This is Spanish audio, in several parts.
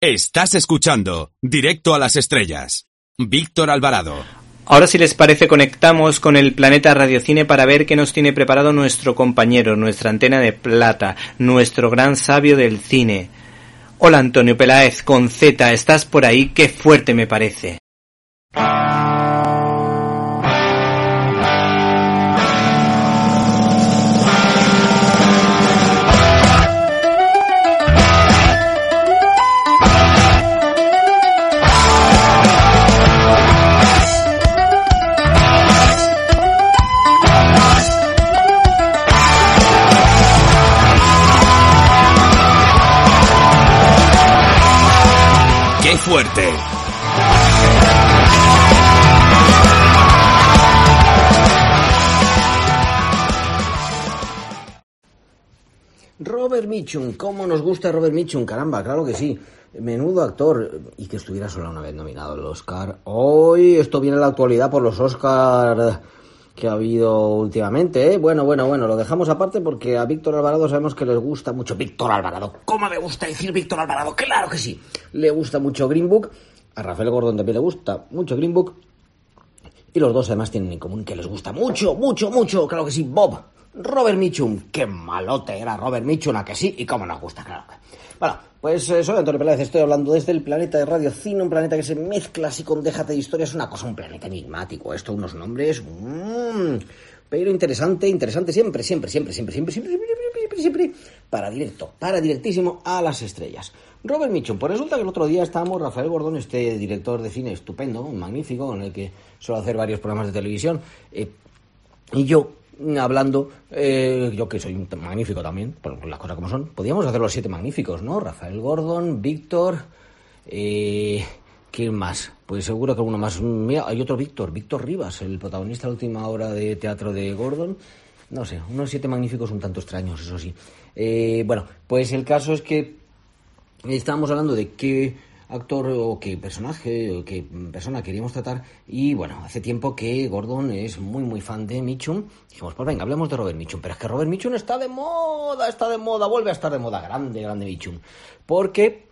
Estás escuchando Directo a las Estrellas. Víctor Alvarado. Ahora si les parece conectamos con el planeta Radiocine para ver qué nos tiene preparado nuestro compañero, nuestra antena de plata, nuestro gran sabio del cine. Hola Antonio Peláez, con Z, ¿estás por ahí? Qué fuerte me parece. Fuerte! Robert Mitchum, ¿cómo nos gusta Robert Mitchum? Caramba, claro que sí. Menudo actor. Y que estuviera solo una vez nominado al Oscar. Hoy esto viene a la actualidad por los Oscars que ha habido últimamente, ¿eh? Bueno, bueno, bueno, lo dejamos aparte porque a Víctor Alvarado sabemos que les gusta mucho. Víctor Alvarado, ¿cómo me gusta decir Víctor Alvarado? Claro que sí. Le gusta mucho Green Book. A Rafael Gordon también le gusta mucho Green Book. Y los dos además tienen en común que les gusta mucho, mucho, mucho, claro que sí, Bob. Robert Mitchum, qué malote era Robert Mitchum, a que sí, y cómo nos gusta, claro. Bueno, pues eh, soy Antonio Peláez, estoy hablando desde el planeta de Radio Cine, un planeta que se mezcla así con Déjate de Historias, una cosa, un planeta enigmático, esto, unos nombres, mmm, pero interesante, interesante siempre, siempre, siempre, siempre, siempre, siempre, siempre, siempre, siempre, para directo, para directísimo a las estrellas. Robert Mitchum, pues resulta que el otro día estábamos, Rafael Gordón, este director de cine estupendo, magnífico, con el que suelo hacer varios programas de televisión, eh, y yo, hablando, eh, yo que soy un magnífico también, por las cosas como son, podríamos hacer los siete magníficos, ¿no? Rafael Gordon, Víctor, eh, ¿quién más? Pues seguro que alguno más. Mira, hay otro Víctor, Víctor Rivas, el protagonista de la última obra de teatro de Gordon. No sé, unos siete magníficos un tanto extraños, eso sí. Eh, bueno, pues el caso es que estábamos hablando de qué actor o qué personaje o qué persona queríamos tratar. Y bueno, hace tiempo que Gordon es muy muy fan de Mitchum. Dijimos, pues venga, hablemos de Robert Mitchum, pero es que Robert Mitchum está de moda, está de moda, vuelve a estar de moda, grande, grande Mitchum, porque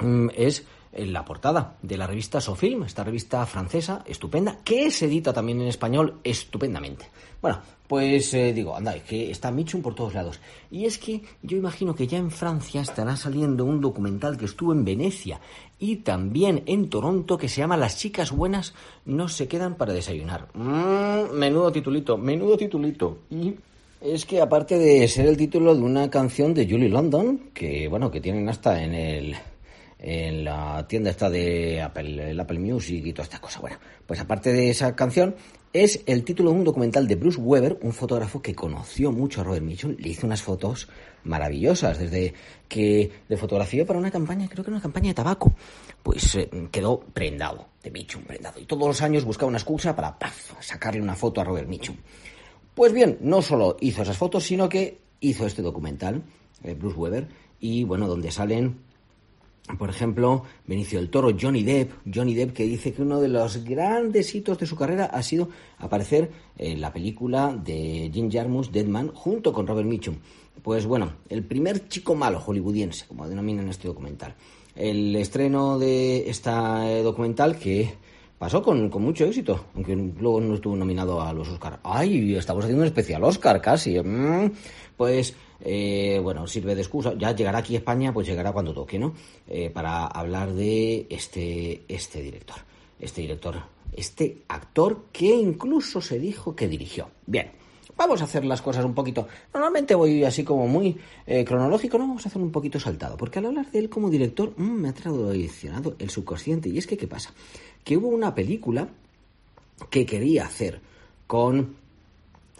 mm, es en la portada de la revista Sofilm, esta revista francesa estupenda, que se edita también en español estupendamente. Bueno, pues eh, digo, anda, que está Mitchum por todos lados. Y es que yo imagino que ya en Francia estará saliendo un documental que estuvo en Venecia y también en Toronto que se llama Las chicas buenas no se quedan para desayunar. Mm, menudo titulito, menudo titulito. Y es que aparte de ser el título de una canción de Julie London, que bueno, que tienen hasta en el en la tienda esta de Apple, el Apple Music y todas estas cosas. Bueno, pues aparte de esa canción, es el título de un documental de Bruce Weber, un fotógrafo que conoció mucho a Robert Mitchum, le hizo unas fotos maravillosas, desde que le fotografió para una campaña, creo que una campaña de tabaco, pues eh, quedó prendado de Mitchum, prendado. Y todos los años buscaba una excusa para paf, sacarle una foto a Robert Mitchum. Pues bien, no solo hizo esas fotos, sino que hizo este documental, eh, Bruce Weber, y bueno, donde salen por ejemplo, Benicio del Toro, Johnny Depp, Johnny Depp que dice que uno de los grandes hitos de su carrera ha sido aparecer en la película de Jim Jarmusch, Deadman, junto con Robert Mitchum. Pues bueno, el primer chico malo hollywoodiense, como denominan este documental. El estreno de esta eh, documental que pasó con, con, mucho éxito, aunque luego no estuvo nominado a los Oscar. ¡Ay! Estamos haciendo un especial Oscar casi. Mm, pues eh, bueno, sirve de excusa. Ya llegará aquí a España, pues llegará cuando toque, ¿no? Eh, para hablar de este, este director. Este director, este actor que incluso se dijo que dirigió. Bien, vamos a hacer las cosas un poquito. Normalmente voy así como muy eh, cronológico, no vamos a hacer un poquito saltado, porque al hablar de él como director mmm, me ha traicionado el subconsciente. Y es que, ¿qué pasa? Que hubo una película que quería hacer con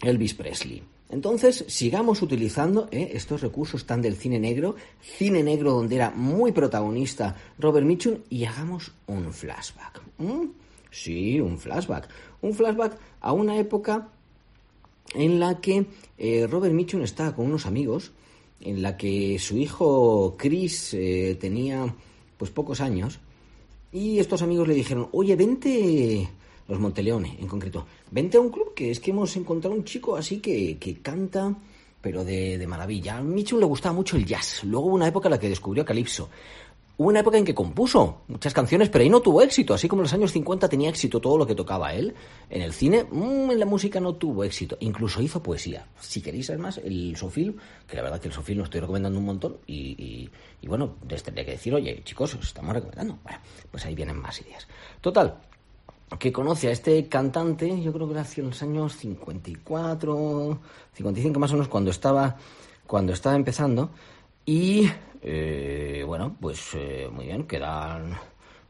Elvis Presley. Entonces, sigamos utilizando ¿eh? estos recursos tan del cine negro, cine negro donde era muy protagonista Robert Mitchum, y hagamos un flashback. Sí, un flashback. Un flashback a una época en la que eh, Robert Mitchum estaba con unos amigos, en la que su hijo Chris eh, tenía pues pocos años, y estos amigos le dijeron, oye, vente los Monteleone en concreto. Vente a un club que es que hemos encontrado un chico así que, que canta, pero de, de, maravilla. A Mitchum le gustaba mucho el jazz. Luego hubo una época en la que descubrió Calypso. Hubo una época en que compuso muchas canciones, pero ahí no tuvo éxito. Así como en los años 50 tenía éxito todo lo que tocaba él, en el cine, mm, en la música no tuvo éxito. Incluso hizo poesía. Si queréis saber más, el Sofil, que la verdad que el Sofil lo estoy recomendando un montón, y, bueno, les tendría que decir, oye, chicos, os estamos recomendando. Bueno, pues ahí vienen más ideas. Total, que conoce a este cantante, yo creo que era hacia los años 54, 55 más o menos, cuando estaba, cuando estaba empezando, y eh, bueno, pues eh, muy bien, quedan,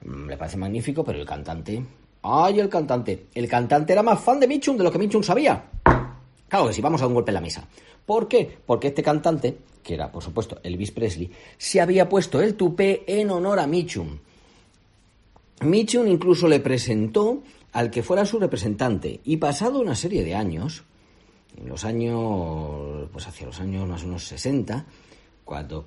me parece magnífico, pero el cantante, ¡ay, el cantante! El cantante era más fan de Mitchum de lo que Mitchum sabía. Claro que sí, vamos a un golpe en la mesa. ¿Por qué? Porque este cantante, que era por supuesto Elvis Presley, se había puesto el tupé en honor a Mitchum. Mitchum incluso le presentó al que fuera su representante y pasado una serie de años, en los años, pues hacia los años más o menos 60, cuando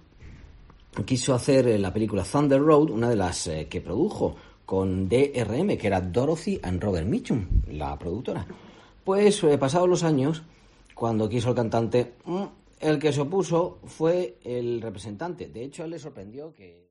quiso hacer la película Thunder Road, una de las eh, que produjo con DRM, que era Dorothy and Robert Mitchum, la productora. Pues eh, pasados los años, cuando quiso el cantante, mm, el que se opuso fue el representante. De hecho, él le sorprendió que...